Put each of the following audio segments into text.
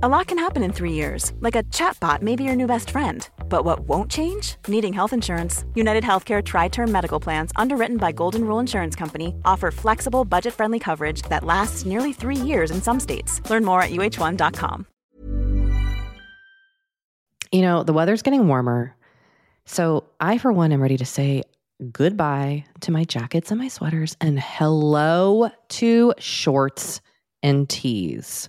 A lot can happen in three years, like a chatbot may be your new best friend. But what won't change? Needing health insurance. United Healthcare Tri Term Medical Plans, underwritten by Golden Rule Insurance Company, offer flexible, budget friendly coverage that lasts nearly three years in some states. Learn more at uh1.com. You know, the weather's getting warmer. So I, for one, am ready to say goodbye to my jackets and my sweaters and hello to shorts and tees.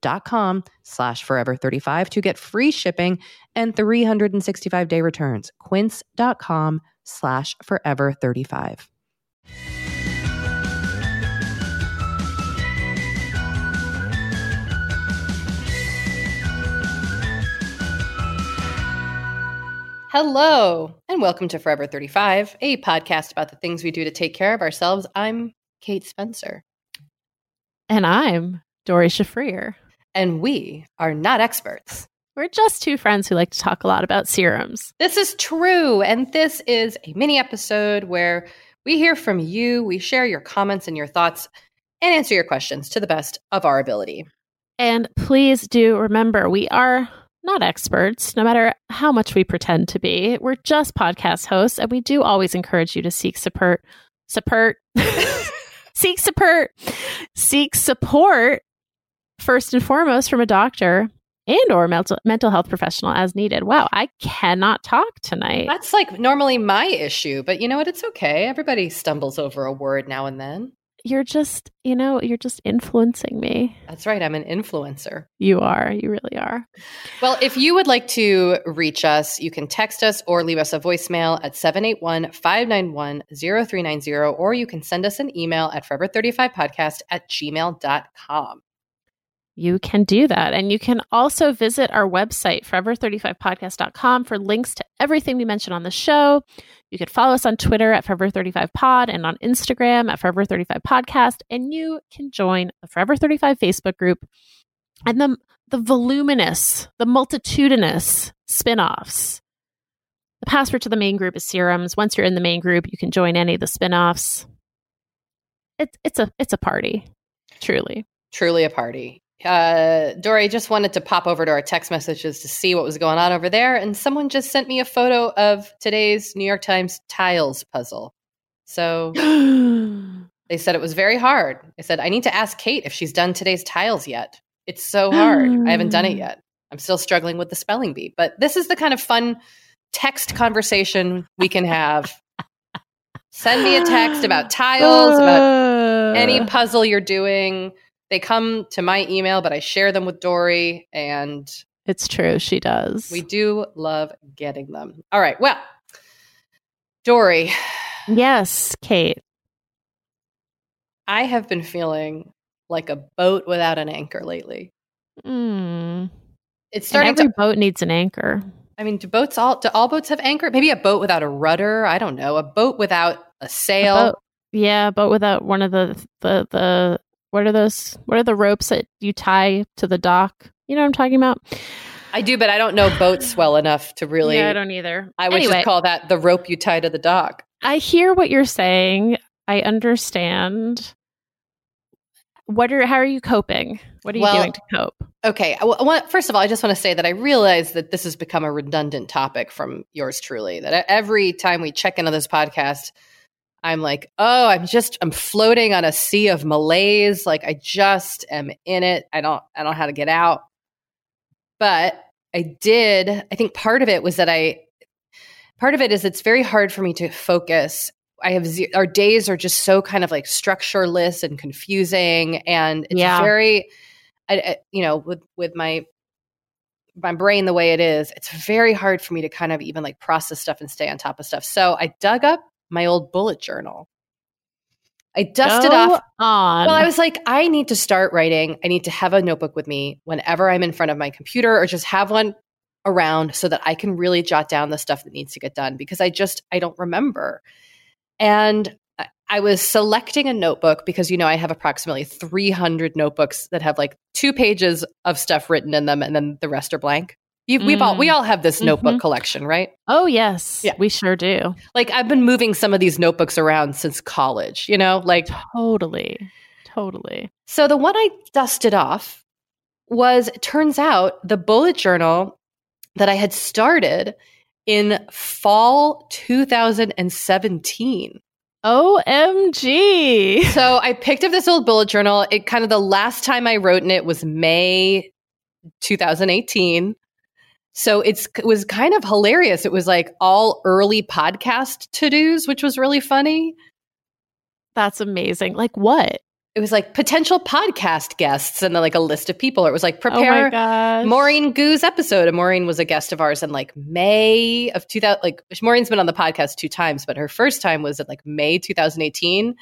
dot com slash forever 35 to get free shipping and 365 day returns. Quince.com slash forever 35. Hello, and welcome to Forever 35, a podcast about the things we do to take care of ourselves. I'm Kate Spencer, and I'm Doree Shafrir. And we are not experts. We're just two friends who like to talk a lot about serums. This is true, and this is a mini episode where we hear from you, we share your comments and your thoughts, and answer your questions to the best of our ability. And please do remember, we are not experts, no matter how much we pretend to be. We're just podcast hosts, and we do always encourage you to seek support. Support. seek support. Seek support first and foremost from a doctor and or mental mental health professional as needed. Wow, I cannot talk tonight. That's like normally my issue, but you know what? It's okay. Everybody stumbles over a word now and then. You're just, you know, you're just influencing me. That's right. I'm an influencer. You are. You really are. Well, if you would like to reach us, you can text us or leave us a voicemail at 781 591 0390, or you can send us an email at forever35podcast at gmail.com. You can do that. And you can also visit our website, forever35podcast.com, for links to everything we mentioned on the show. You can follow us on Twitter at Forever35Pod and on Instagram at Forever35Podcast. And you can join the Forever 35 Facebook group and the, the voluminous, the multitudinous spin offs. The password to the main group is serums. Once you're in the main group, you can join any of the spin offs. It's, it's, a, it's a party, truly. Truly a party. Uh, Doree just wanted to pop over to our text messages to see what was going on over there, and someone just sent me a photo of today's New York Times tiles puzzle. So they said it was very hard. I said, I need to ask Kate if she's done today's tiles yet. It's so hard. I haven't done it yet. I'm still struggling with the spelling bee, but this is the kind of fun text conversation we can have. Send me a text about tiles, about any puzzle you're doing. They come to my email, but I share them with Doree, and It's true. She does. we do love getting them. All right. Well, Doree, yes, Kate. I have been feeling like a boat without an anchor lately. Mm. It's And starting every to. boat needs an anchor. I mean, do boats all do all boats have anchor? Maybe a boat without a rudder. I don't know. A boat without a A sail. boat- yeah, boat without one of the the the what are those? What are the ropes that you tie to the dock? You know what I'm talking about? I do, but I don't know boats well enough to really. Yeah, I don't either. I would anyway, just call that the rope you tie to the dock. I hear what you're saying. I understand. What are how are you coping? What are you Well, doing to cope? Okay. I- I want- First of all, I just want to say that I realize that this has become a redundant topic from yours truly. That every time we check into this podcast, I'm like, oh, I'm just, I'm floating on a sea of malaise. Like I just am in it. I don't, I don't know how to get out. But I did. I think part of it was that I, part of it is it's very hard for me to focus. I have ze- our days are just so kind of like structureless and confusing, and it's Yeah. very, I, I, you know, with with my my brain the way it is, it's very hard for me to kind of even like process stuff and stay on top of stuff. So I dug up my old bullet journal. I dusted Go off on. well, I was like, I need to start writing. I need to have a notebook with me whenever I'm in front of my computer or just have one around so that I can really jot down the stuff that needs to get done because I just I don't remember. And I- I was selecting a notebook because you know I have approximately 300 notebooks that have like two pages of stuff written in them and then the rest are blank. You, We've all we all have this notebook Mhm. collection, right? oh yes, Yeah. we sure do. Like I've been moving some of these notebooks around since college, you know, like Totally, totally. So the one I dusted off was, turns out, the bullet journal that I had started in fall 2017. Omg. So I picked up this old bullet journal. It kind of the last time I wrote in it was May 2018. So it's it was kind of hilarious. It was like all early podcast to dos, which was really funny. That's amazing. Like what? It was like potential podcast guests and then like a list of people. Or It was like oh prepare gosh. Maureen Goo's episode. And Maureen was a guest of ours in like May of 2000. Like Maureen's been on the podcast two times, but her first time was at like May 2018.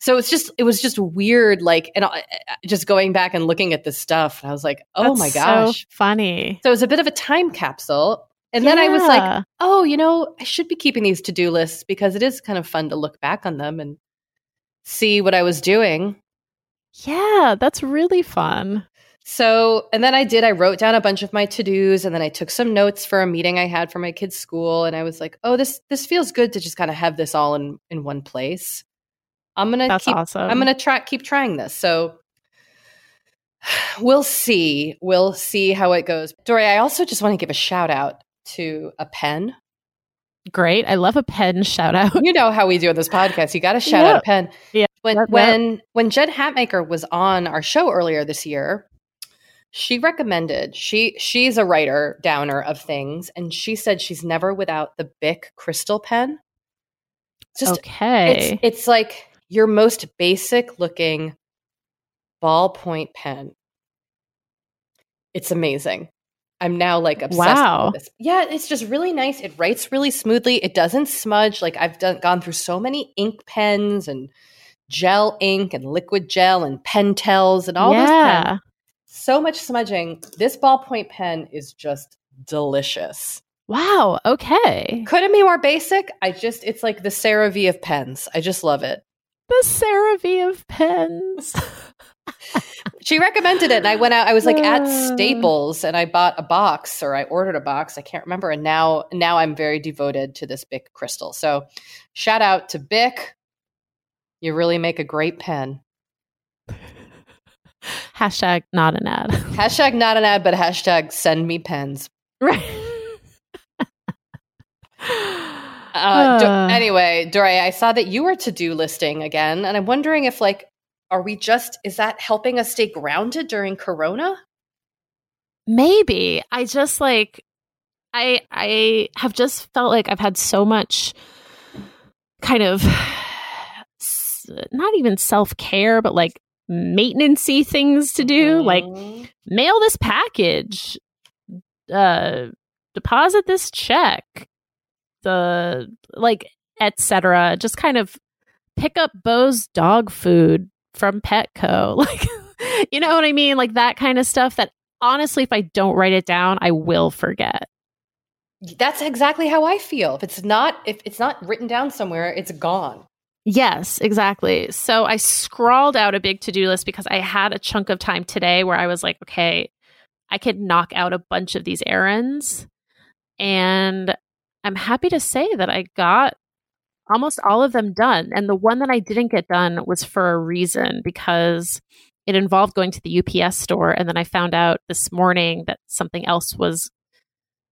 So it's just, it was just weird. Like, and I, just going back and looking at this stuff, and I was like, oh That's my so gosh. funny. So it was a bit of a time capsule. And then I was like, oh, you know, I should be keeping these to do lists because it is kind of fun to look back on them and see what I was doing. yeah, that's really fun. So, and then I did, I wrote down a bunch of my to-dos and then I took some notes for a meeting I had for my kids' school and I was like, "Oh, this this feels good to just kind of have this all in in one place." I'm going to That's keep awesome. I'm to try keep trying this. So, we'll see. We'll see how it goes. Doree, I also just want to give a shout out to a pen. Great. I love a pen shout out. You know how we do on this podcast. You got to shout Yeah. out a pen. Yeah. When Yep, yep. when when Jen Hatmaker was on our show earlier this year, she recommended she she's a writer downer of things, and she said she's never without the Bic Cristal pen. Just okay. it's it's like your most basic looking ballpoint pen. It's amazing. I'm now like obsessed Wow. with this. Yeah, it's just really nice. It writes really smoothly. It doesn't smudge. Like I've done gone through so many ink pens and gel ink and liquid gel and Pentels and all yeah. pens. So much smudging. This ballpoint pen is just delicious. Wow. Okay. Couldn't be more basic. I just it's like the CeraVe of pens. I just love it. The CeraVe of pens. She recommended it, and I went out. I was like at. Staples, and I bought a box, or I ordered a box. I can't remember. And now, now I'm very devoted to this Bic Cristal. So, shout out to Bic. You really make a great pen. Hashtag not an ad. Hashtag not an ad, but hashtag send me pens. right. Uh, Do- anyway, Doree, I saw that you were to do listing again, and I'm wondering if, like, are we just is that helping us stay grounded during Corona? Maybe. I just like I I have just felt like I've had so much kind of not even self-care but like maintenancey things to do like Mhm. mail this package uh deposit this check the like etc just kind of pick up bo's dog food from petco like you know what i mean like that kind of stuff that honestly, if I don't write it down, I will forget. That's exactly how I feel. If it's not if it's not written down somewhere, it's gone. Yes, exactly. So I scrawled out a big to do list because I had a chunk of time today where I was like, okay, I could knock out a bunch of these errands. And I'm happy to say that I got almost all of them done. And the one that I didn't get done was for a reason because it involved going to the UPS store. And then I found out this morning that something else was.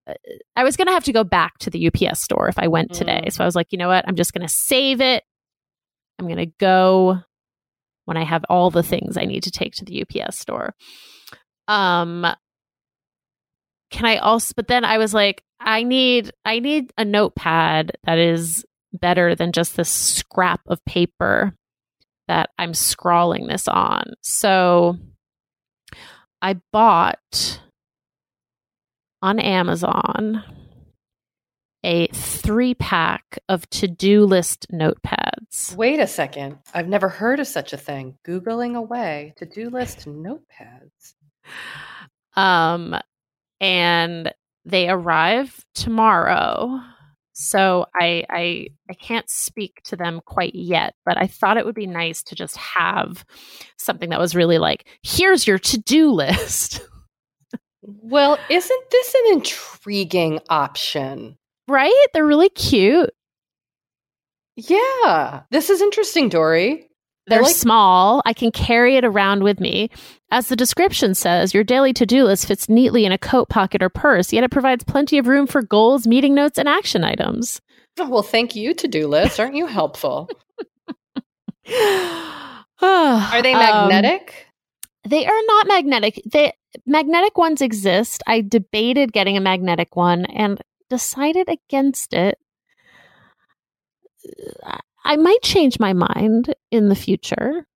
Uh, I was going to have to go back to the UPS store if I went today. Mm. So I was like, you know what? I'm just going to save it. I'm going to go when I have all the things I need to take to the UPS store. Um, can I also, but then I was like, I need, I need a notepad that is better than just this scrap of paper that I'm scrawling this on. So I bought on Amazon a three pack of to do list notepads. Wait a second. I've never heard of such a thing. Googling away to do list notepads. Um, and they arrive tomorrow. So I, I I can't speak to them quite yet, but I thought it would be nice to just have something that was really like, here's your to-do list. Well, isn't this an intriguing option? right? They're really cute. Yeah, this is interesting, Doree. They're like- small. I can carry it around with me. As the description says, your daily to do list fits neatly in a coat pocket or purse, yet it provides plenty of room for goals, meeting notes, and action items. Oh, well, thank you, to do list. Aren't you helpful? Are they Um, magnetic? they are not magnetic. They magnetic ones exist. I debated getting a magnetic one and decided against it. I- might change my mind in the future,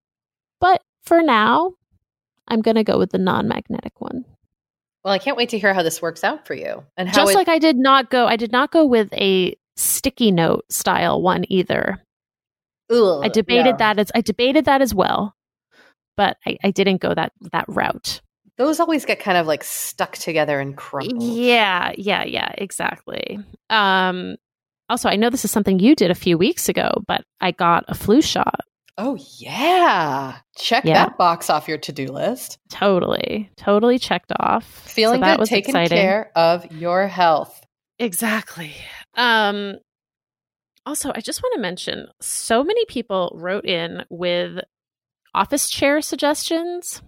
but for now, I'm going to go with the non-magnetic one. well, I can't wait to hear how this works out for you and how Just it, like I did not go, I did not go with a sticky note style one either. Ugh, I debated yeah. that as I debated that as well, but I, I didn't go that that route. Those always get kind of like stuck together and crumpled. Yeah, yeah, yeah, exactly. Um also I know this is something you did a few weeks ago, but I got a flu shot. Oh yeah. Check Yeah. that box off your to-do list. Totally. Totally checked off. Feeling so that good, was taking exciting. care of your health. Exactly. Um also, I just want to mention so many people wrote in with office chair suggestions.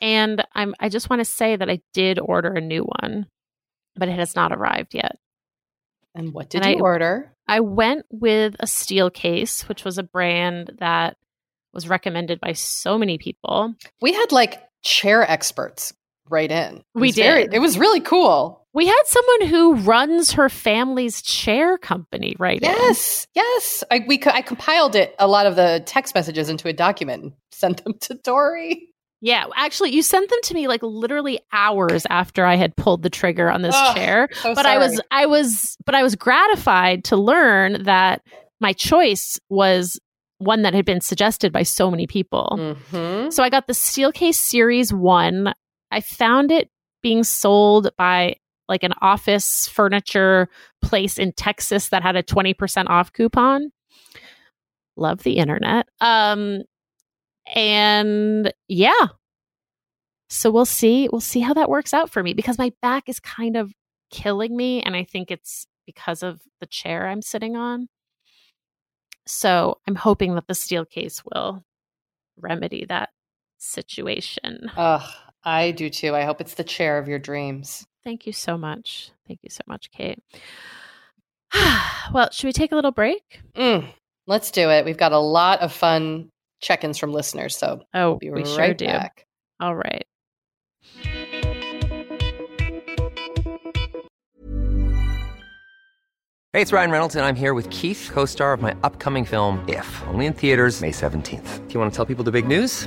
And I'm I just want to say that I did order a new one, but it has not arrived yet. And what did And you I- order? I went with a Steelcase, which was a brand that was recommended by so many people. We had like chair experts right in. We was very- did. it was really cool. We had someone who runs her family's chair company right in. Yes, yes. I we I compiled it a lot of the text messages into a document and sent them to Doree. Yeah, actually, you sent them to me like literally hours after I had pulled the trigger on this chair. So But I was. I was, but I was gratified to learn that my choice was one that had been suggested by so many people. Mhm. So I got the Steelcase Series 1. I found it being sold by like an office furniture place in Texas that had a 20% off coupon. Love the internet. Um and yeah. So we'll see we'll see how that works out for me because my back is kind of killing me and I think it's because of the chair I'm sitting on. So I'm hoping that the Steelcase will remedy that situation. Ugh, I do too. I hope it's the chair of your dreams. Thank you so much. Thank you so much, Kate. well, should we take a little break? Mm, let's do it. We've got a lot of fun check-ins from listeners, so Oh, we'll be we right sure do. back. All right. Hey, it's Ryan Reynolds, and I'm here with Keith, co star of my upcoming film, If, only in theaters, May 17th. Do you want to tell people the big news?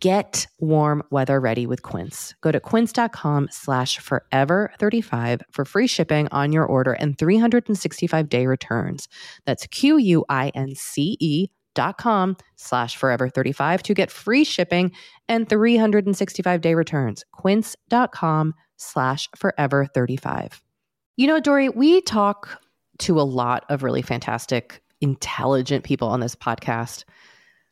get warm weather ready with Quince. Go to quince.com slash forever 35 for free shipping on your order and 365 day returns. That's Q-U-I-N-C-E dot com slash forever 35 to get free shipping and 365 day returns. Quince.com slash forever 35. You know, Doree, we talk to a lot of really fantastic, intelligent people on this podcast.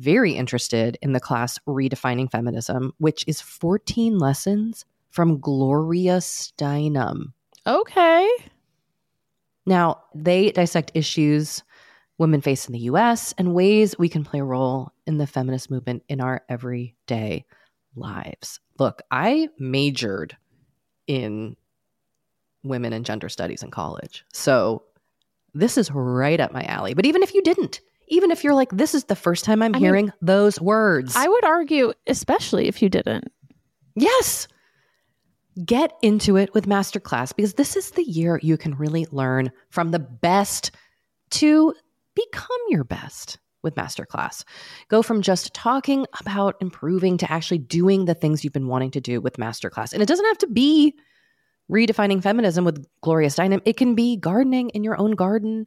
very interested in the class Redefining Feminism, which is 14 lessons from Gloria Steinem. Okay. Now, they dissect issues women face in the US and ways we can play a role in the feminist movement in our everyday lives. Look, I majored in women and gender studies in college. So this is right up my alley. But even if you didn't, even if you're like, this is the first time I'm I mean, hearing those words. I would argue, especially if you didn't. Yes. Get into it with Masterclass because this is the year you can really learn from the best to become your best with Masterclass. Go from just talking about improving to actually doing the things you've been wanting to do with Masterclass. And it doesn't have to be redefining feminism with Gloria Steinem, it can be gardening in your own garden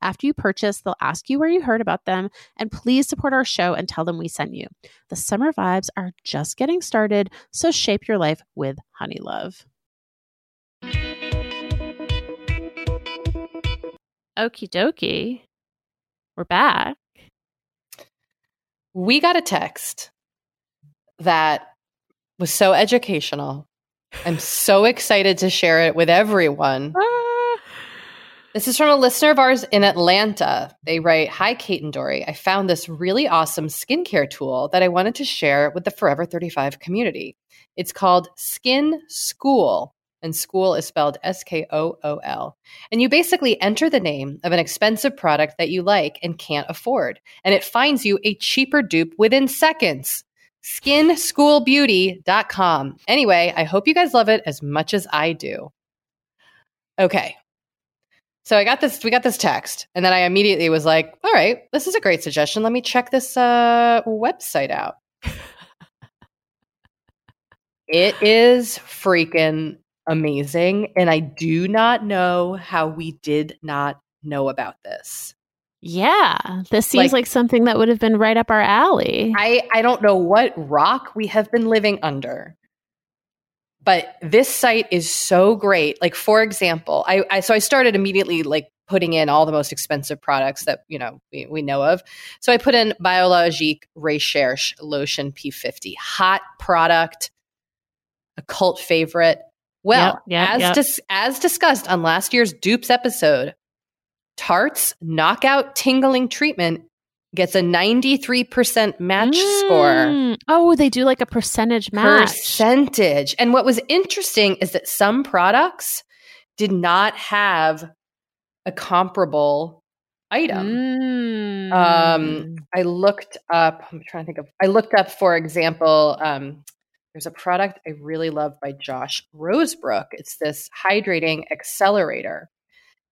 After you purchase, they'll ask you where you heard about them and please support our show and tell them we sent you. The summer vibes are just getting started, so shape your life with Honeylove. Okie dokie. We're back. We got a text that was so educational. I'm so excited to share it with everyone. Ah. This is from a listener of ours in Atlanta. They write Hi, Kate and Doree. I found this really awesome skincare tool that I wanted to share with the Forever 35 community. It's called Skin Skool, and school is spelled S K O O L. And you basically enter the name of an expensive product that you like and can't afford, and it finds you a cheaper dupe within seconds. Skinskoolbeauty.com. Anyway, I hope you guys love it as much as I do. Okay. So I got this we got this text and then I immediately was like, all right, this is a great suggestion. Let me check this uh, website out. it is freaking amazing and I do not know how we did not know about this. Yeah, this seems Like- like, something that would have been right up our alley. I I don't know what rock we have been living under. But this site is so great. Like for example, I, I so I started immediately like putting in all the most expensive products that you know we, we know of. So I put in Biologique Recherche Lotion P50, hot product, a cult favorite. Well, Yep, yep, as yep. dis- as discussed on last year's Dupes episode, Tarte's knockout tingling treatment gets a 93% match score Mm. Oh, they do like a percentage match. percentage. And what was interesting is that some products did not have a comparable item. Mm. Um, I looked up, I'm trying to think of, I looked up, for example, um, there's a product I really love by Josh Rosebrook. It's this hydrating accelerator.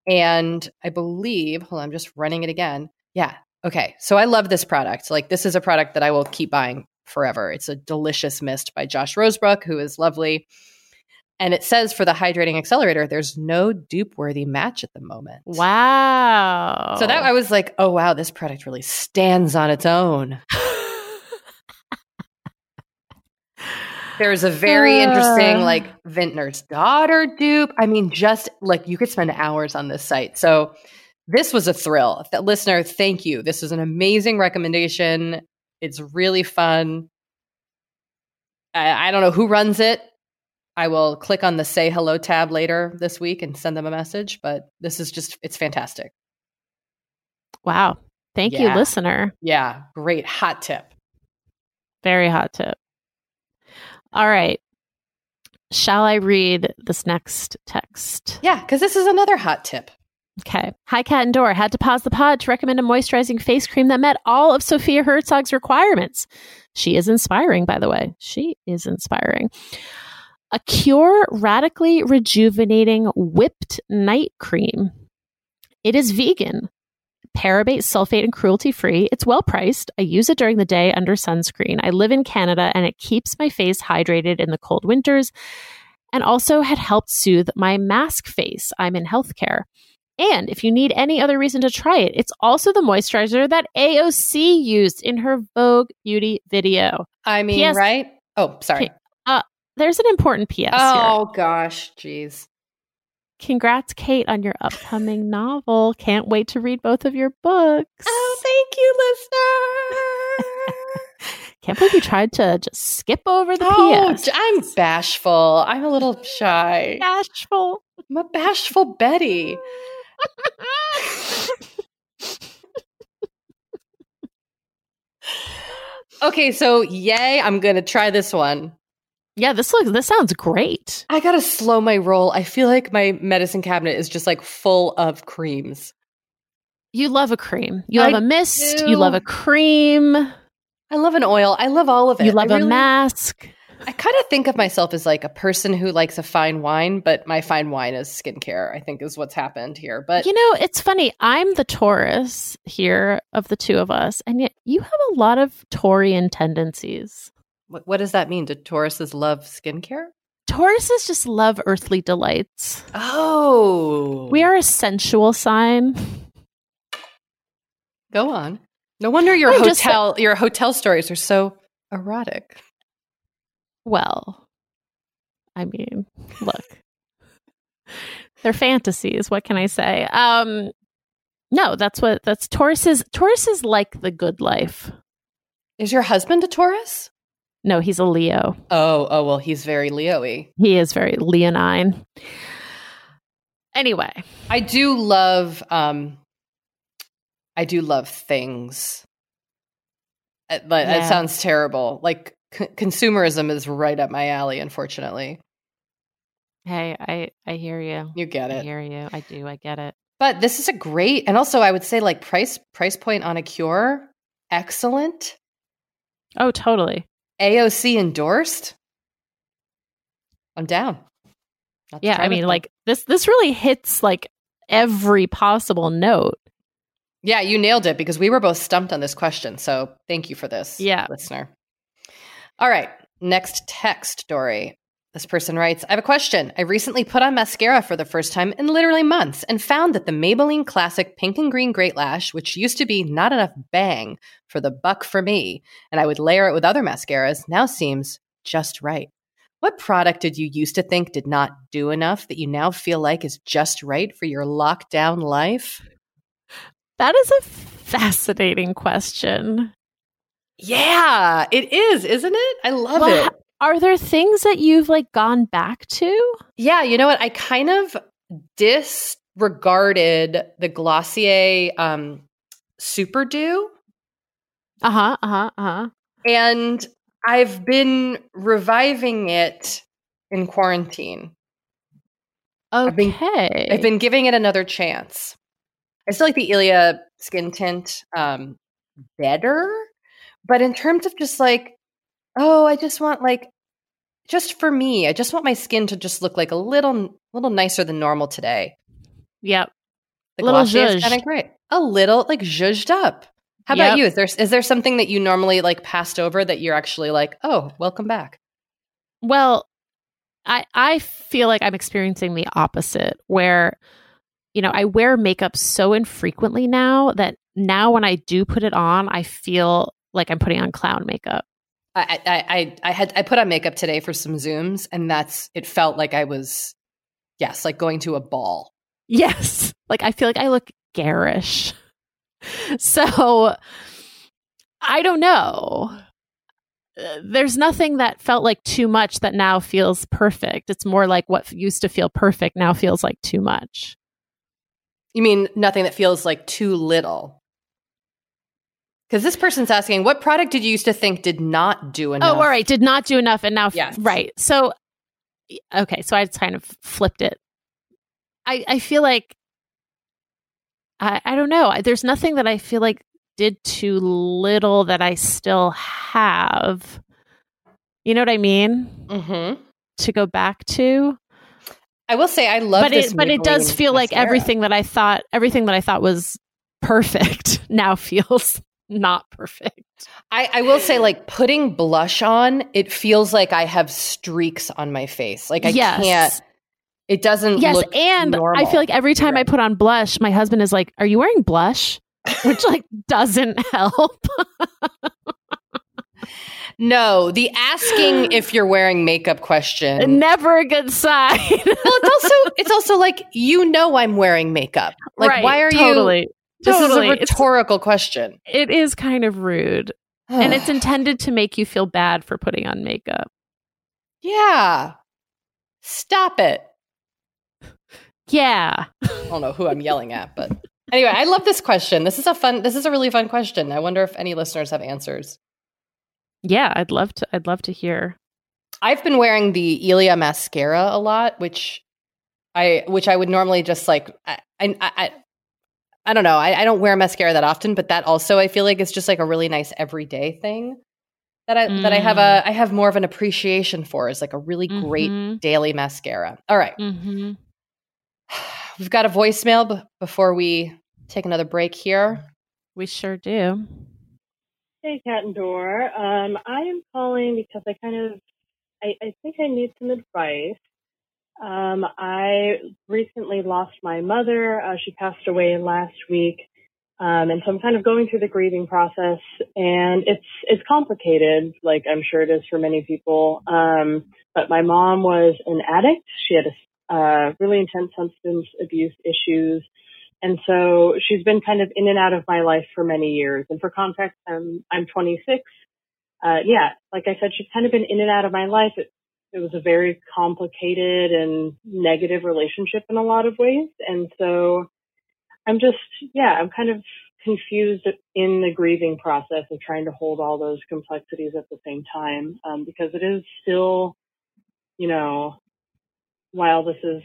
And I believe, hold on, I'm just running it again. Yeah. Okay. So I love this product. Like, this is a product that I will keep buying forever. It's a delicious mist by Josh Rosebrook, who is lovely. And it says for the hydrating accelerator, there's no dupe worthy match at the moment. wow. So that I was like, oh wow, this product really stands on its own. There's a very interesting Uh. like vintner's daughter dupe. I mean, just like you could spend hours on this site. So this was a thrill. That listener, thank you. This is an amazing recommendation. It's really fun. I, I don't know who runs it. I will click on the say hello tab later this week and send them a message, but this is just it's fantastic. wow. Thank you, listener. Yeah, great hot tip. Very hot tip. All right. Shall I read this next text? Yeah, because this is another hot tip. Okay. Hi, Cat and Door. Had to pause the pod to recommend a moisturizing face cream that met all of Sophia Herzog's requirements. She is inspiring, by the way. She is inspiring. Acure radically rejuvenating whipped night cream. It is vegan, parabate, sulfate, and cruelty free. It's well priced. I use it during the day under sunscreen. I live in Canada and it keeps my face hydrated in the cold winters and also had helped soothe my mask face. I'm in healthcare. And if you need any other reason to try it, it's also the moisturizer that AOC used in her Vogue beauty video. I mean, P.S. right? Oh, sorry. Uh, there's an important PS oh here. gosh, jeez. Congrats, Kate, on your upcoming novel. Can't wait to read both of your books. Oh, thank you, listener. Can't believe you tried to just skip over the oh, PS. I'm bashful. I'm a little shy. Bashful. I'm a bashful Betty. Okay, so yay, I'm gonna try this one. Yeah, this looks. This sounds great. I gotta slow my roll. I feel like my medicine cabinet is just like full of creams. You love a cream. You love a mist. do. You love a cream. I love an oil. I love all of it. You love I a really- mask. I kind of think of myself as like a person who likes a fine wine, but my fine wine is skincare, I think is what's happened here. But You know, it's funny. I'm the Taurus here of the two of us, and yet you have a lot of Taurian tendencies. what, what does that mean? Do Tauruses love skincare? Tauruses just love earthly delights. Oh. We are a sensual sign. Go on. No wonder your I'm hotel your hotel stories are so erotic. Well, I mean, look. They're fantasies, what can I say? Um no, that's what that's Taurus is. Taurus is like the good life. Is your husband a Taurus? No, he's a Leo. Oh, oh well, he's very Leo-y. He is very leonine. Anyway, I do love um I do love things. Uh, But Yeah. That sounds terrible. Like c- consumerism is right up my alley unfortunately. hey, I I hear you. You get it. I hear you. I do. I get it. But this is a great and also I would say like price price point on Acure excellent. Oh, totally. AOC endorsed. I'm down. Not Yeah, I mean, like this. This really hits like every possible note. Yeah, you nailed it because we were both stumped on this question. So thank you for this, Yeah. listener. All right, next text story. This person writes I have a question. I recently put on mascara for the first time in literally months and found that the Maybelline Classic Pink and Green Great Lash, which used to be not enough bang for the buck for me, and I would layer it with other mascaras, now seems just right. What product did you used to think did not do enough that you now feel like is just right for your lockdown life? That is a fascinating question. Yeah, it is, isn't it? I love Well, it. Are there things that you've like gone back to? Yeah, you know what? I kind of disregarded the Glossier um, Super Dew, Uh huh. Uh huh. Uh huh. and I've been reviving it in quarantine. Okay. I've been- I've been giving it another chance. I still like the Ilia skin tint um, better, but in terms of just like, oh, I just want like, just for me, I just want my skin to just look like a little, little nicer than normal today. Yep. The Little is kind of great. A little like zhuzhed up. How about you? Is there is there something that you normally like passed over that you're actually like, oh, welcome back? Well, I I feel like I'm experiencing the opposite where you know, I wear makeup so infrequently now that now when I do put it on, I feel like I'm putting on clown makeup. I I I, I had I put on makeup today for some zooms, and that's it. Felt like I was, yes, like going to a ball. Yes. Like I feel like I look garish. So I don't know. Uh, There's nothing that felt like too much that now feels perfect. It's more like what used to feel perfect now feels like too much. You mean nothing that feels like too little? Because this person's asking, what product did you used to think did not do enough? Oh, all right. Did not do enough. And now, Yes. right. So, okay. So I just kind of flipped it. I, I feel like, I, I don't know. There's nothing that I feel like did too little that I still have. You know what I mean? Mm-hmm. To go back to. I will say I love but this. it but it does feel like everything that I thought everything that I thought was perfect now feels not perfect. I, I will say, like putting blush on, it feels like I have streaks on my face. Like I yes. can't. It doesn't. Yes, and normal. I feel like every time I put on blush, my husband is like, "Are you wearing blush?" Which like doesn't help. no, the asking if you're wearing makeup question. Never a good sign. well, it's also it's also like you know I'm wearing makeup. Like Right, why are you? This totally. is a It's- rhetorical question. it is kind of rude, and it's intended to make you feel bad for putting on makeup. yeah. Stop it. Yeah. I don't know who I'm yelling at, but anyway, I love this question. This is a fun. This is a really fun question. I wonder if any listeners have answers. Yeah, I'd love to I'd love to hear. I've been wearing the Ilia mascara a lot, which I which I would normally just like I I I, I don't know. I, I don't wear mascara that often, but that also I feel like it's just like a really nice everyday thing that I that I have a I have more of an appreciation for is like a really great Mhm. daily mascara. All right. Mm-hmm. We've got a voicemail b- before we take another break here. We sure do. Hey, Cat and Door. Um, I am calling because I kind of, I, I think I need some advice. Um, I recently lost my mother. Uh, she passed away last week. Um, and so I'm kind of going through the grieving process and it's, it's complicated, like I'm sure it is for many people. Um, but my mom was an addict. She had a, uh, really intense substance abuse issues. And so she's been kind of in and out of my life for many years. And for context, I'm, I'm 26. Uh, yeah, like I said, she's kind of been in and out of my life. It, it was a very complicated and negative relationship in a lot of ways. And so I'm just, yeah, I'm kind of confused in the grieving process of trying to hold all those complexities at the same time. Um, because it is still, you know, while this is,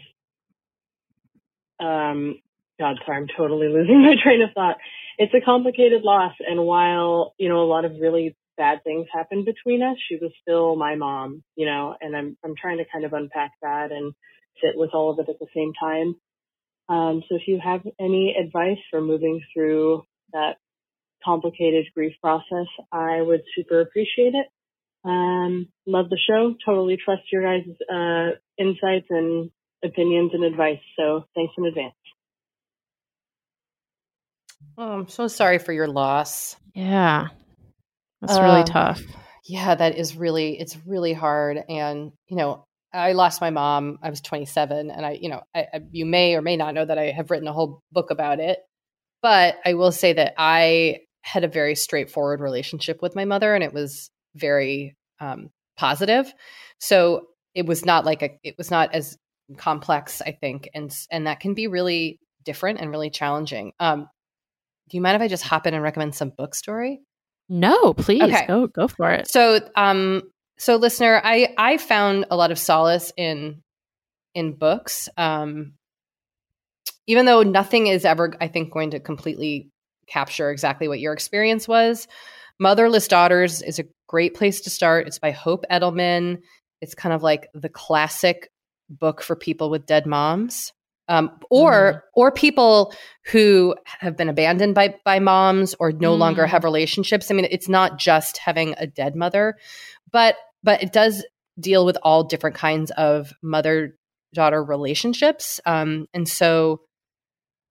um, God, sorry, I'm totally losing my train of thought. It's a complicated loss. And while, you know, a lot of really bad things happened between us, she was still my mom, you know, and I'm, I'm trying to kind of unpack that and sit with all of it at the same time. Um, so if you have any advice for moving through that complicated grief process, I would super appreciate it. Um, love the show. Totally trust your guys' uh, insights and opinions and advice. So thanks in advance. Oh, I'm so sorry for your loss. Yeah. That's really Uh, tough. Yeah, that is really it's really hard and you know, I lost my mom. I was 27 and I, you know, I, I you may or may not know that I have written a whole book about it. But I will say that I had a very straightforward relationship with my mother and it was very um positive. So it was not like a it was not as complex, I think, and and that can be really different and really challenging. Um do you mind if I just hop in and recommend some book story? No, please Okay. go go for it. So, um, so listener, I I found a lot of solace in in books. Um, even though nothing is ever, I think, going to completely capture exactly what your experience was. Motherless Daughters is a great place to start. It's by Hope Edelman. It's kind of like the classic book for people with dead moms. Um, or or people who have been abandoned by by moms or no longer Mm. have relationships. I mean, it's not just having a dead mother, but but it does deal with all different kinds of mother daughter relationships. Um, and so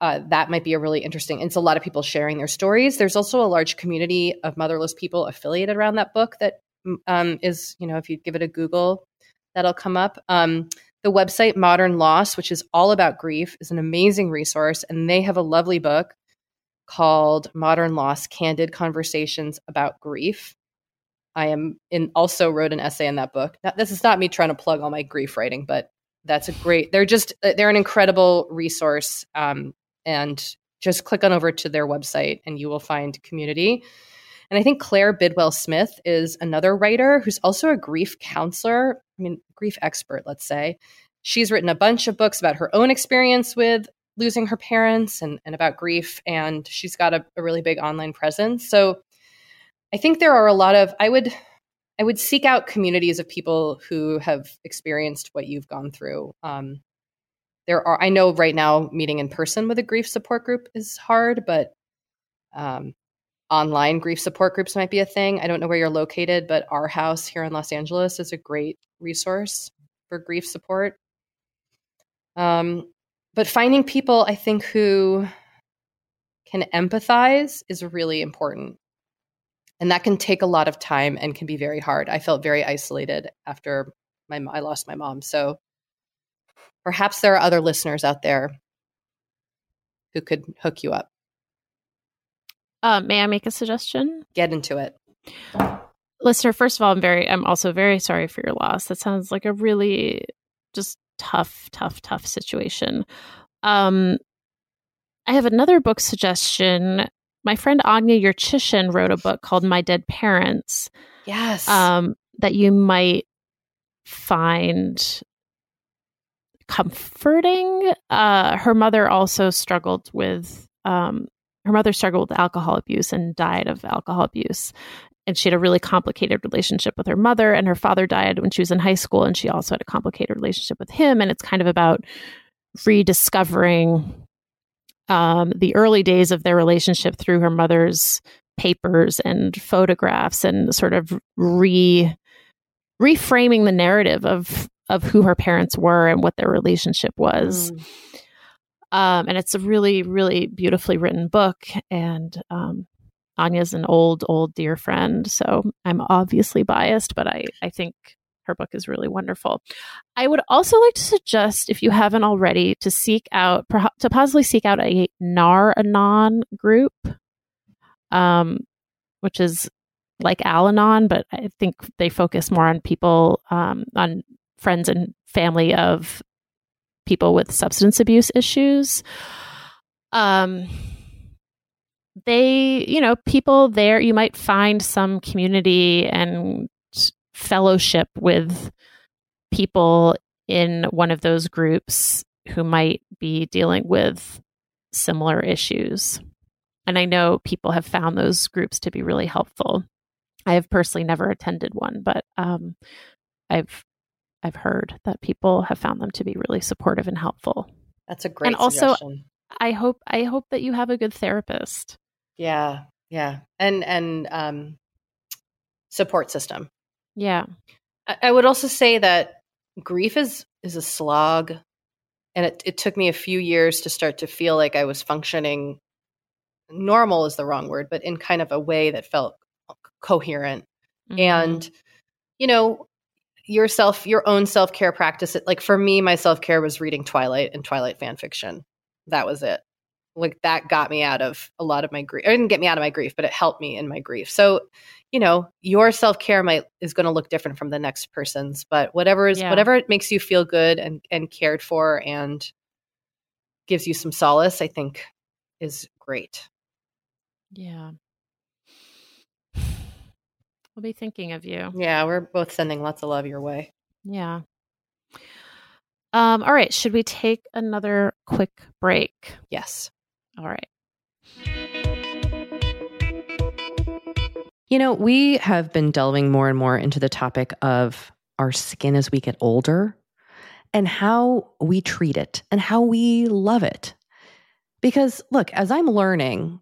uh, that might be a really interesting. It's a lot of people sharing their stories. There's also a large community of motherless people affiliated around that book. That um, is, you know, if you give it a Google, that'll come up. Um, the website Modern Loss, which is all about grief, is an amazing resource, and they have a lovely book called Modern Loss: Candid Conversations About Grief. I am in also wrote an essay in that book. Now, this is not me trying to plug all my grief writing, but that's a great. They're just they're an incredible resource, um, and just click on over to their website and you will find community. And I think Claire Bidwell Smith is another writer who's also a grief counselor, I mean, grief expert, let's say. She's written a bunch of books about her own experience with losing her parents and, and about grief, and she's got a, a really big online presence. So I think there are a lot of, I would I would seek out communities of people who have experienced what you've gone through. Um, there are, I know right now, meeting in person with a grief support group is hard, but um, online grief support groups might be a thing. I don't know where you're located, but our house here in Los Angeles is a great resource for grief support. Um, but finding people, I think, who can empathize is really important. And that can take a lot of time and can be very hard. I felt very isolated after my I lost my mom. So perhaps there are other listeners out there who could hook you up. Uh, may I make a suggestion? Get into it. Listener, first of all, I'm very I'm also very sorry for your loss. That sounds like a really just tough, tough, tough situation. Um I have another book suggestion my friend Anya Yurchyshyn wrote a book called My Dead Parents. Yes. Um, that you might find comforting. Uh, her mother also struggled with um, her mother struggled with alcohol abuse and died of alcohol abuse. And she had a really complicated relationship with her mother, and her father died when she was in high school, and she also had a complicated relationship with him. And it's kind of about rediscovering um, the early days of their relationship through her mother's papers and photographs and sort of re reframing the narrative of of who her parents were and what their relationship was. Mm. Um, and it's a really, really beautifully written book. And um, Anya's an old, old dear friend, so I'm obviously biased, but I I think her book is really wonderful. I would also like to suggest, if you haven't already, to seek out, to possibly seek out a Nar Anon group, um, which is like Al Anon, but I think they focus more on people, um, on friends and family of people with substance abuse issues. Um, they, you know, people there, you might find some community and fellowship with people in one of those groups who might be dealing with similar issues. And I know people have found those groups to be really helpful. I have personally never attended one, but um, I've I've heard that people have found them to be really supportive and helpful. That's a great and also I hope I hope that you have a good therapist. Yeah, yeah, and and um, support system. Yeah. I would also say that grief is is a slog and it, it took me a few years to start to feel like I was functioning normal is the wrong word, but in kind of a way that felt coherent. Mm-hmm. And, you know, your self your own self-care practice like for me my self-care was reading twilight and twilight fan fiction that was it like that got me out of a lot of my grief. It didn't get me out of my grief, but it helped me in my grief. So, you know, your self care might is going to look different from the next person's, but whatever is yeah. whatever it makes you feel good and and cared for and gives you some solace, I think is great. Yeah. We'll be thinking of you. Yeah, we're both sending lots of love your way. Yeah. Um, all right. Should we take another quick break? Yes. All right. You know, we have been delving more and more into the topic of our skin as we get older and how we treat it and how we love it. Because, look, as I'm learning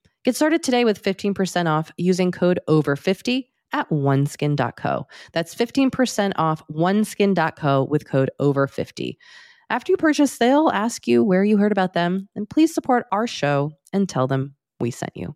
Get started today with 15% off using code OVER50 at oneskin.co. That's 15% off oneskin.co with code OVER50. After you purchase, they'll ask you where you heard about them, and please support our show and tell them we sent you.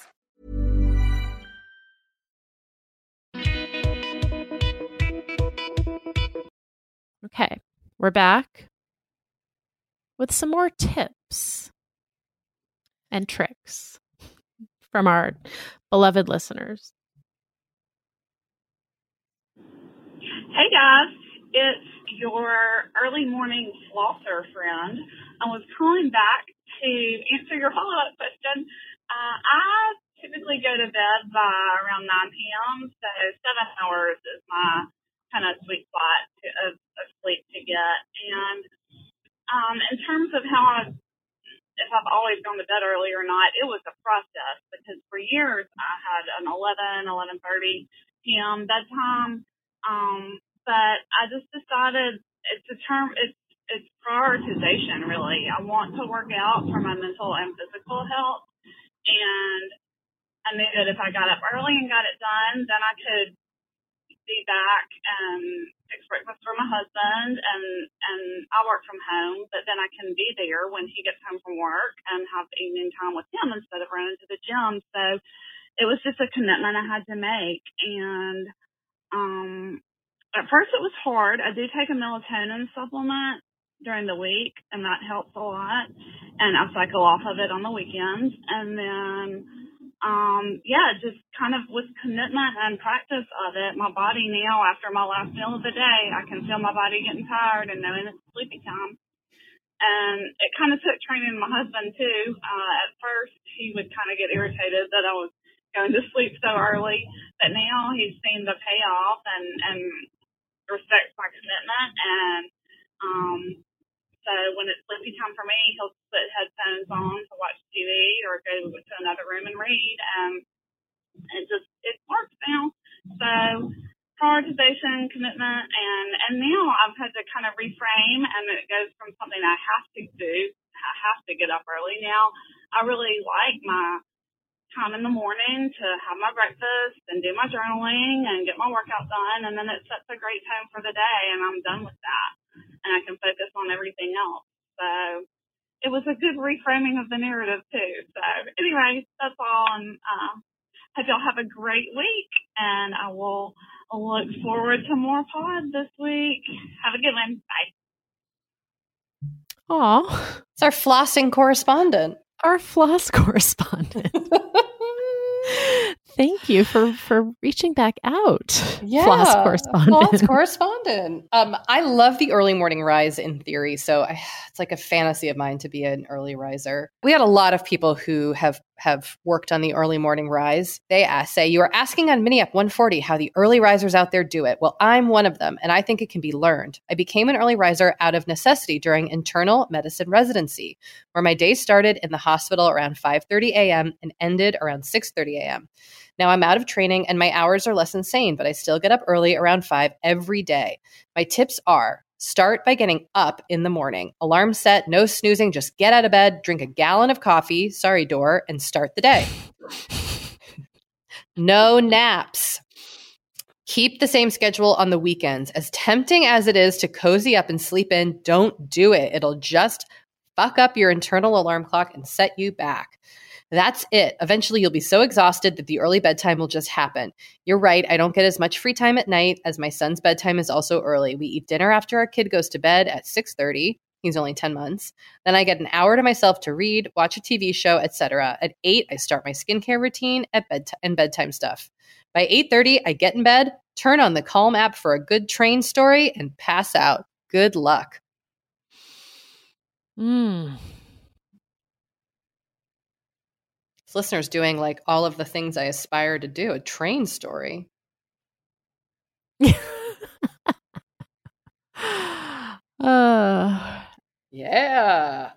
Okay, we're back with some more tips and tricks from our beloved listeners. Hey guys, it's your early morning flosser friend. I was calling back to answer your follow up question. Uh, I typically go to bed by around 9 p.m., so seven hours is my kind of sweet spot of, of sleep to get. And um, in terms of how I, if I've always gone to bed early or not, it was a process because for years I had an 11, 11:30 p.m. bedtime. Um, but I just decided it's a term, it's, it's prioritization really. I want to work out for my mental and physical health. And I knew that if I got up early and got it done, then I could be back and breakfast for my husband and, and I work from home, but then I can be there when he gets home from work and have evening time with him instead of running to the gym. So it was just a commitment I had to make. And, um, at first it was hard. I do take a melatonin supplement during the week and that helps a lot. And I cycle off of it on the weekends. And then, um, yeah, just kind of with commitment and practice of it, my body now after my last meal of the day, I can feel my body getting tired and knowing it's sleepy time. And it kind of took training my husband too. Uh, at first he would kind of get irritated that I was going to sleep so early, but now he's seen the payoff and, and respects my commitment and um so when it's sleepy time for me he'll put headphones on or go to another room and read and it just it works now. So prioritization, commitment and and now I've had to kind of reframe and it goes from something I have to do, I have to get up early now. I really like my time in the morning to have my breakfast and do my journaling and get my workout done and then it sets a great tone for the day and I'm done with that and I can focus on everything else. So it was a good reframing of the narrative too. So anyway, that's all and uh hope y'all have a great week and I will look forward to more pod this week. Have a good one. Bye. Aw, It's our flossing correspondent. our floss correspondent. Thank you for for reaching back out. Yeah, Floss correspondent. Floss correspondent. Um, I love the early morning rise in theory, so I, it's like a fantasy of mine to be an early riser. We had a lot of people who have have worked on the early morning rise. They ask, say, you are asking on MiniUp 140 how the early risers out there do it. Well, I'm one of them, and I think it can be learned. I became an early riser out of necessity during internal medicine residency, where my day started in the hospital around 5:30 a.m. and ended around 6:30 a.m. Now I'm out of training and my hours are less insane, but I still get up early around 5 every day. My tips are Start by getting up in the morning. Alarm set, no snoozing, just get out of bed, drink a gallon of coffee, sorry, door, and start the day. no naps. Keep the same schedule on the weekends. As tempting as it is to cozy up and sleep in, don't do it. It'll just fuck up your internal alarm clock and set you back. That's it. Eventually, you'll be so exhausted that the early bedtime will just happen. You're right. I don't get as much free time at night as my son's bedtime is also early. We eat dinner after our kid goes to bed at 6:30. He's only 10 months. Then I get an hour to myself to read, watch a TV show, etc. At 8, I start my skincare routine at bed and bedtime stuff. By 8:30, I get in bed, turn on the Calm app for a good train story and pass out. Good luck. Mm. This listener's doing like all of the things I aspire to do. A train story. uh, Yeah.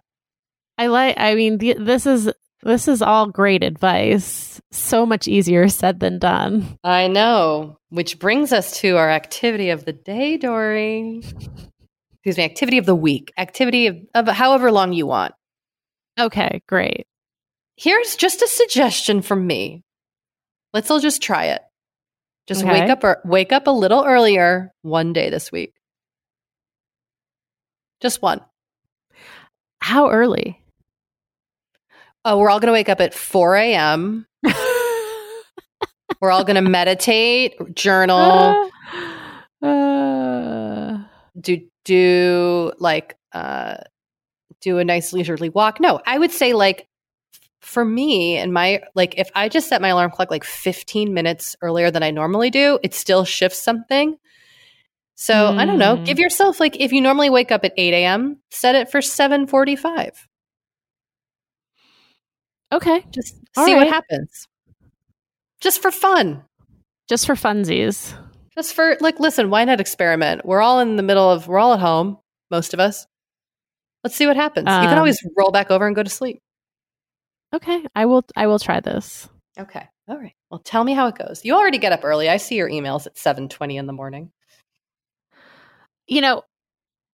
I like. I mean, th- this is this is all great advice. So much easier said than done. I know. Which brings us to our activity of the day, Doree. Excuse me, activity of the week. Activity of, of however long you want. Okay, great. Here's just a suggestion from me. Let's all just try it. Just Okay. wake up or wake up a little earlier one day this week. Just one. How early? Oh, we're all going to wake up at 4 a.m. We're all going to meditate, journal, Uh, do do like uh do a nice leisurely walk. No, I would say like for me and my like if I just set my alarm clock like 15 minutes earlier than I normally do, it still shifts something. So I don't know. Mm. Give yourself like if you normally wake up at 8 a.m., set it for 745. okay, Just All see right. what happens. Just for fun. just for funsies. Just for like, listen, why not experiment? We're all in the middle of, we're all at home, most of us. Let's see what happens. you can Um, always roll back over and go to sleep. Okay, I will. I will try this. Okay. All right. Well, tell me how it goes. You already get up early. I see your emails at 7:20 in the morning. You know,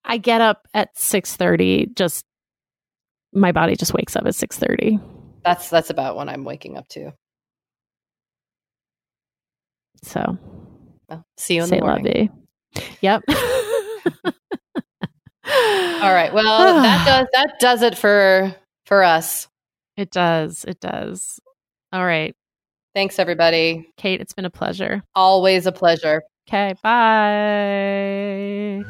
I get up at six thirty. Just my body just wakes up at six thirty. That's that's about when I'm waking up too. So Well, see you in say the morning. vie. Yep. All right. Well, that does that does it for for us. It does. It does. All right, Thanks everybody. Kate. It's been a pleasure. Always a pleasure. Okay. Bye.